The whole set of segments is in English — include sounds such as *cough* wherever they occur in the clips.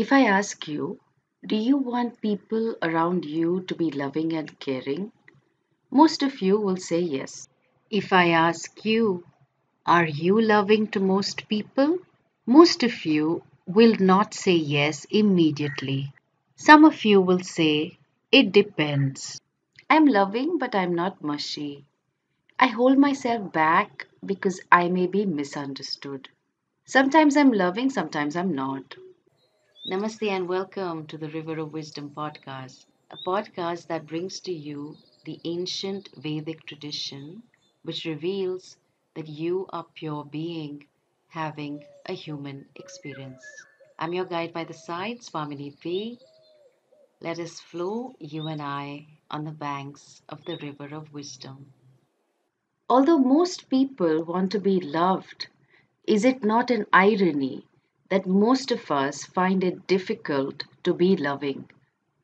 If I ask you, do you want people around you to be loving and caring? Most of you will say yes. If I ask you, are you loving to most people? Most of you will not say yes immediately. Some of you will say, it depends. I'm loving, but I'm not mushy. I hold myself back because I may be misunderstood. Sometimes I'm loving, sometimes I'm not. Namaste and welcome to the River of Wisdom podcast, a podcast that brings to you the ancient Vedic tradition which reveals that you are pure being having a human experience. I'm your guide by the side, Swamini P. Let us flow, you and I, on the banks of the river of wisdom. Although most people want to be loved, is it not an irony that most of us find it difficult to be loving?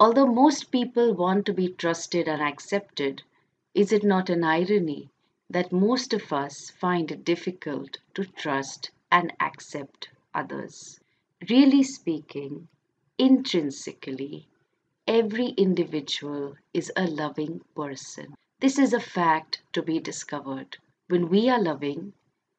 Although most people want to be trusted and accepted, is it not an irony that most of us find it difficult to trust and accept others? Really speaking, intrinsically, every individual is a loving person. This is a fact to be discovered. When we are loving,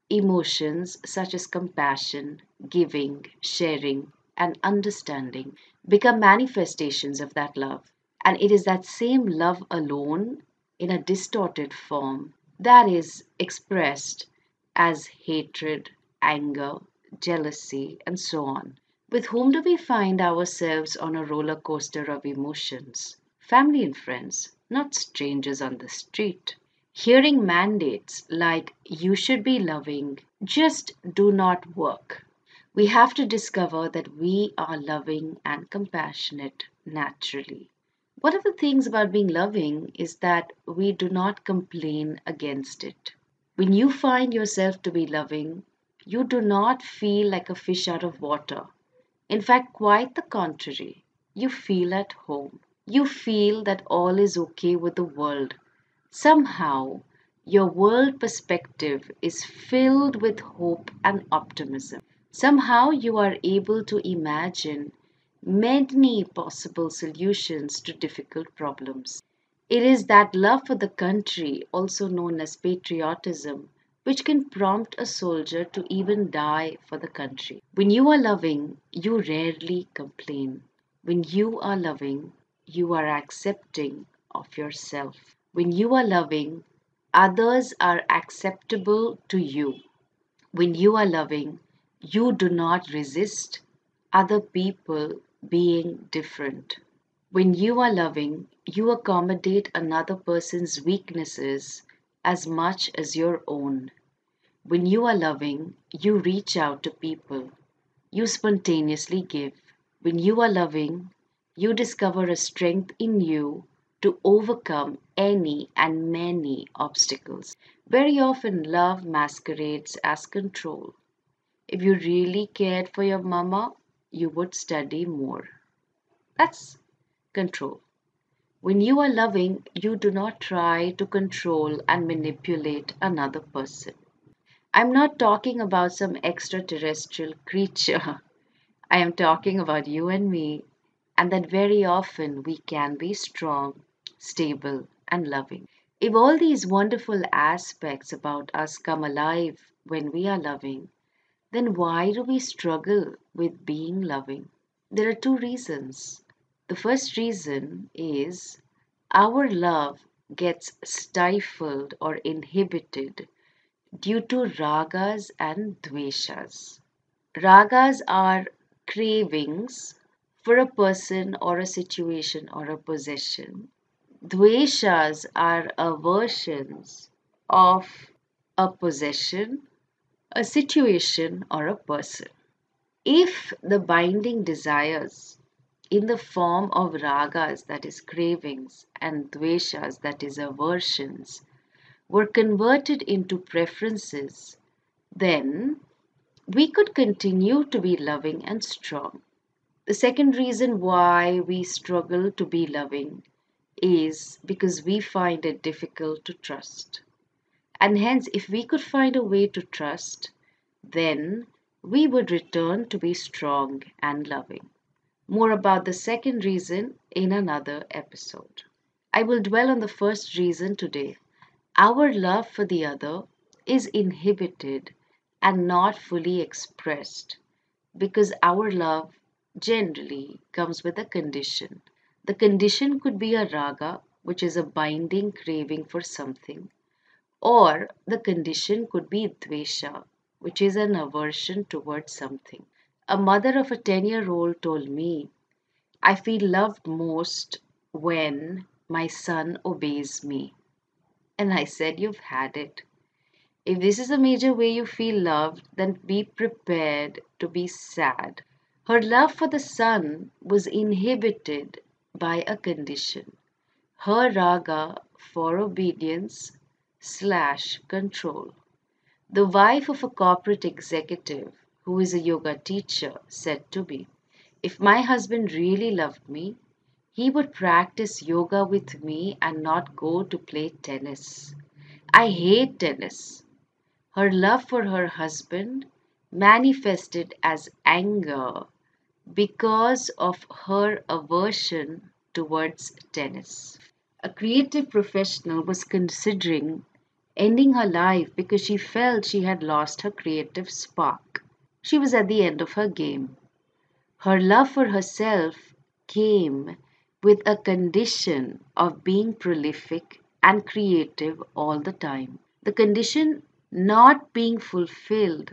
emotions such as compassion, giving, sharing, and understanding become manifestations of that love. And it is that same love alone, in a distorted form, that is expressed as hatred, anger, jealousy, and so on. With whom do we find ourselves on a roller coaster of emotions? Family and friends, not strangers on the street. Hearing mandates like you should be loving just do not work. We have to discover that we are loving and compassionate naturally. One of the things about being loving is that we do not complain against it. When you find yourself to be loving, you do not feel like a fish out of water. In fact, quite the contrary. You feel at home. You feel that all is okay with the world. Somehow, your world perspective is filled with hope and optimism. Somehow, you are able to imagine many possible solutions to difficult problems. It is that love for the country, also known as patriotism, which can prompt a soldier to even die for the country. When you are loving, you rarely complain. When you are loving, you are accepting of yourself. When you are loving, others are acceptable to you. When you are loving, you do not resist other people being different. When you are loving, you accommodate another person's weaknesses as much as your own. When you are loving, you reach out to people. You spontaneously give. When you are loving, you discover a strength in you to overcome any and many obstacles. Very often, love masquerades as control. If you really cared for your mama, you would study more. That's control. When you are loving, you do not try to control and manipulate another person. I'm not talking about some extraterrestrial creature. *laughs* I am talking about you and me and that very often we can be strong, stable, and loving. If all these wonderful aspects about us come alive when we are loving, then why do we struggle with being loving? There are two reasons. The first reason is our love gets stifled or inhibited due to ragas and dveshas. Ragas are cravings for a person or a situation or a possession. Dveshas are aversions of a possession, a situation, or a person. If the binding desires in the form of ragas, that is cravings, and dveshas, that is aversions, were converted into preferences, then we could continue to be loving and strong. The second reason why we struggle to be loving is because we find it difficult to trust. And hence, if we could find a way to trust, then we would return to be strong and loving. More about the second reason in another episode. I will dwell on the first reason today. Our love for the other is inhibited and not fully expressed because our love generally comes with a condition. The condition could be a raga, which is a binding craving for something, or the condition could be dvesha, which is an aversion towards something. A mother of a 10 year old told me, I feel loved most when my son obeys me. And I said, You've had it. If this is a major way you feel loved, then be prepared to be sad. Her love for the son was inhibited by a condition her raga for obedience slash control. The wife of a corporate executive who is a yoga teacher said to me, If my husband really loved me, he would practice yoga with me and not go to play tennis. I hate tennis. Her love for her husband manifested as anger because of her aversion towards tennis. A creative professional was considering ending her life because she felt she had lost her creative spark. She was at the end of her game. Her love for herself came with a condition of being prolific and creative all the time. The condition not being fulfilled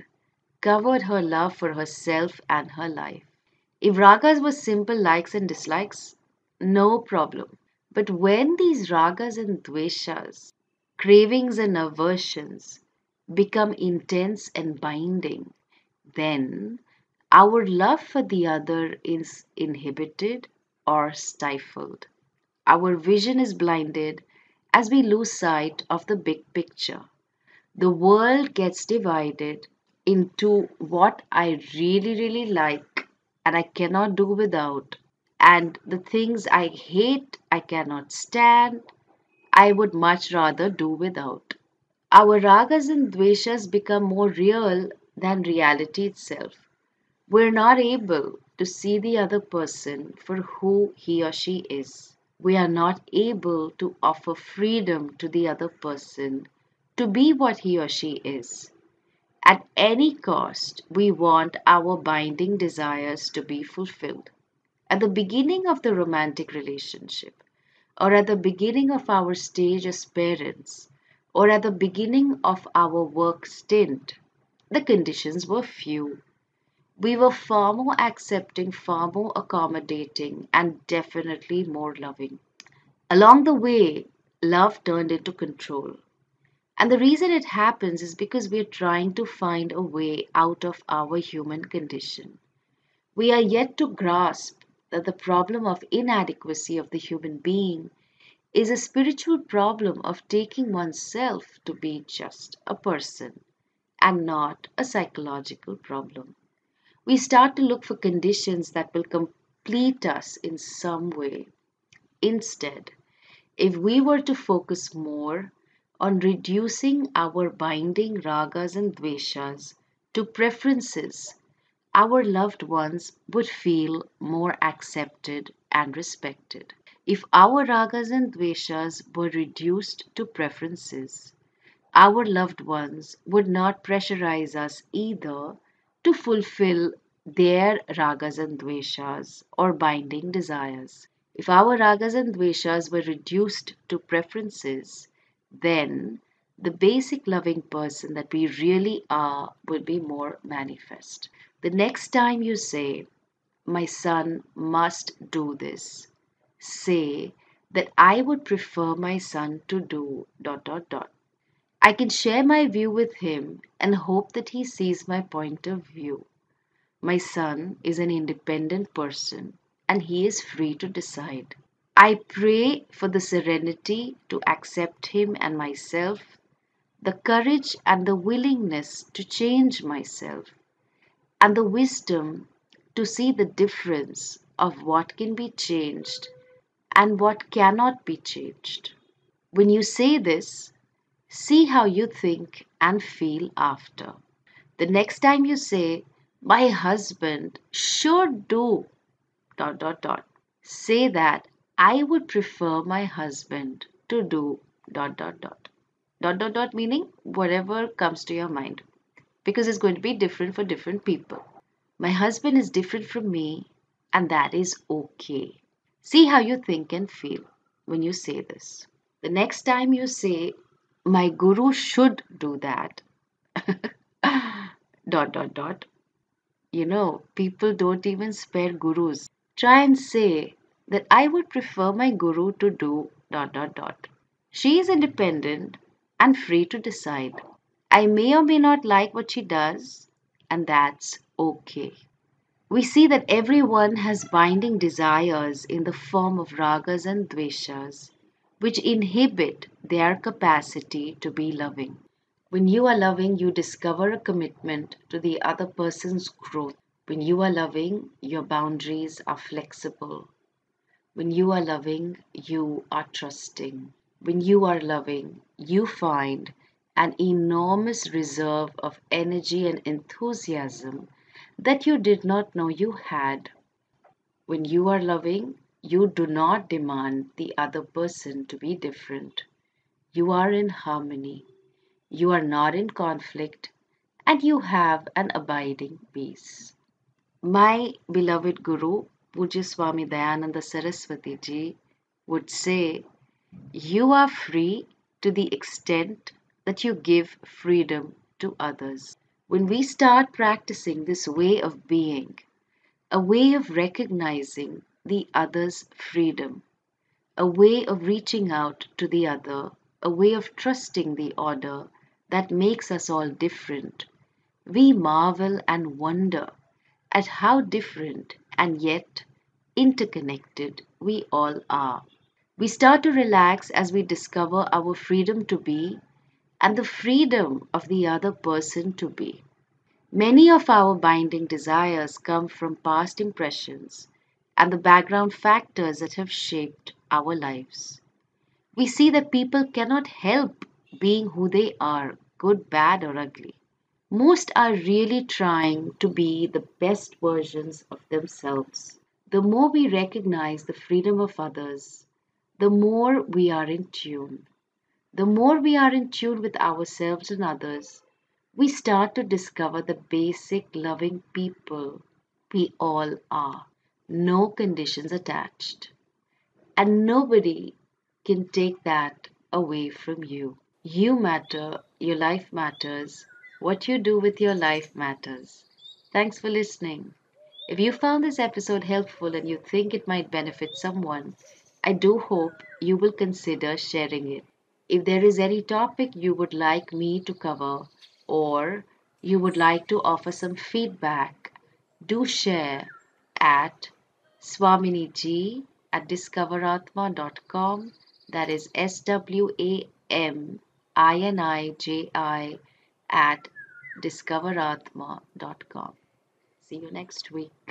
covered her love for herself and her life. If ragas were simple likes and dislikes, no problem. But when these ragas and dveshas, cravings and aversions, become intense and binding, then our love for the other is inhibited or stifled. Our vision is blinded as we lose sight of the big picture. The world gets divided into what I really, really like and I cannot do without, and the things I hate, I cannot stand, I would much rather do without. Our ragas and dveshas become more real than reality itself. We're not able to see the other person for who he or she is. We are not able to offer freedom to the other person to be what he or she is. At any cost, we want our binding desires to be fulfilled. At the beginning of the romantic relationship, or at the beginning of our stage as parents, or at the beginning of our work stint, the conditions were few. We were far more accepting, far more accommodating, and definitely more loving. Along the way, love turned into control. And the reason it happens is because we are trying to find a way out of our human condition. We are yet to grasp that the problem of inadequacy of the human being is a spiritual problem of taking oneself to be just a person and not a psychological problem. We start to look for conditions that will complete us in some way. Instead, if we were to focus more on reducing our binding ragas and dveshas to preferences our loved ones would feel more accepted and respected. If our ragas and dveshas were reduced to preferences, our loved ones would not pressurize us either to fulfill their ragas and dveshas or binding desires. If our ragas and dveshas were reduced to preferences, then the basic loving person that we really are will be more manifest. The next time you say, My son must do this, say that I would prefer my son to do dot dot dot. I can share my view with him and hope that he sees my point of view. My son is an independent person and he is free to decide. I pray for the serenity to accept him and myself, the courage and the willingness to change myself and the wisdom to see the difference of what can be changed and what cannot be changed. When you say this, see how you think and feel after. The next time you say, My husband should do dot dot dot. Say that I would prefer my husband to do dot dot dot. Dot dot dot meaning whatever comes to your mind because it's going to be different for different people. My husband is different from me, and that is okay. See how you think and feel when you say this. The next time you say, My guru should do that, *laughs* dot dot dot, you know, people don't even spare gurus. Try and say that I would prefer my guru to do dot dot dot. She is independent and free to decide. I may or may not like what she does, and that's okay. We see that everyone has binding desires in the form of ragas and dveshas, which inhibit their capacity to be loving. When you are loving, you discover a commitment to the other person's growth. When you are loving, your boundaries are flexible. When you are loving, you are trusting. When you are loving, you find an enormous reserve of energy and enthusiasm that you did not know you had. When you are loving, you do not demand the other person to be different. You are in harmony. You are not in conflict and you have an abiding peace. My beloved Guru, Pujya Swami Dayananda Saraswati ji, would say, You are free to the extent that you give freedom to others. When we start practicing this way of being, a way of recognizing the other's freedom, a way of reaching out to the other, a way of trusting the order that makes us all different, we marvel and wonder at how different and yet interconnected we all are. We start to relax as we discover our freedom to be and the freedom of the other person to be. Many of our binding desires come from past impressions and the background factors that have shaped our lives. We see that people cannot help being who they are, good, bad, or ugly. Most are really trying to be the best versions of themselves. The more we recognize the freedom of others, the more we are in tune. The more we are in tune with ourselves and others, we start to discover the basic loving people we all are. No conditions attached. And nobody can take that away from you. You matter, your life matters, what you do with your life matters. Thanks for listening. If you found this episode helpful and you think it might benefit someone, I do hope you will consider sharing it. If there is any topic you would like me to cover or you would like to offer some feedback, do share at swaminiji at discoveratma.com. That is S W A M I N I J I at discoveratma.com. See you next week.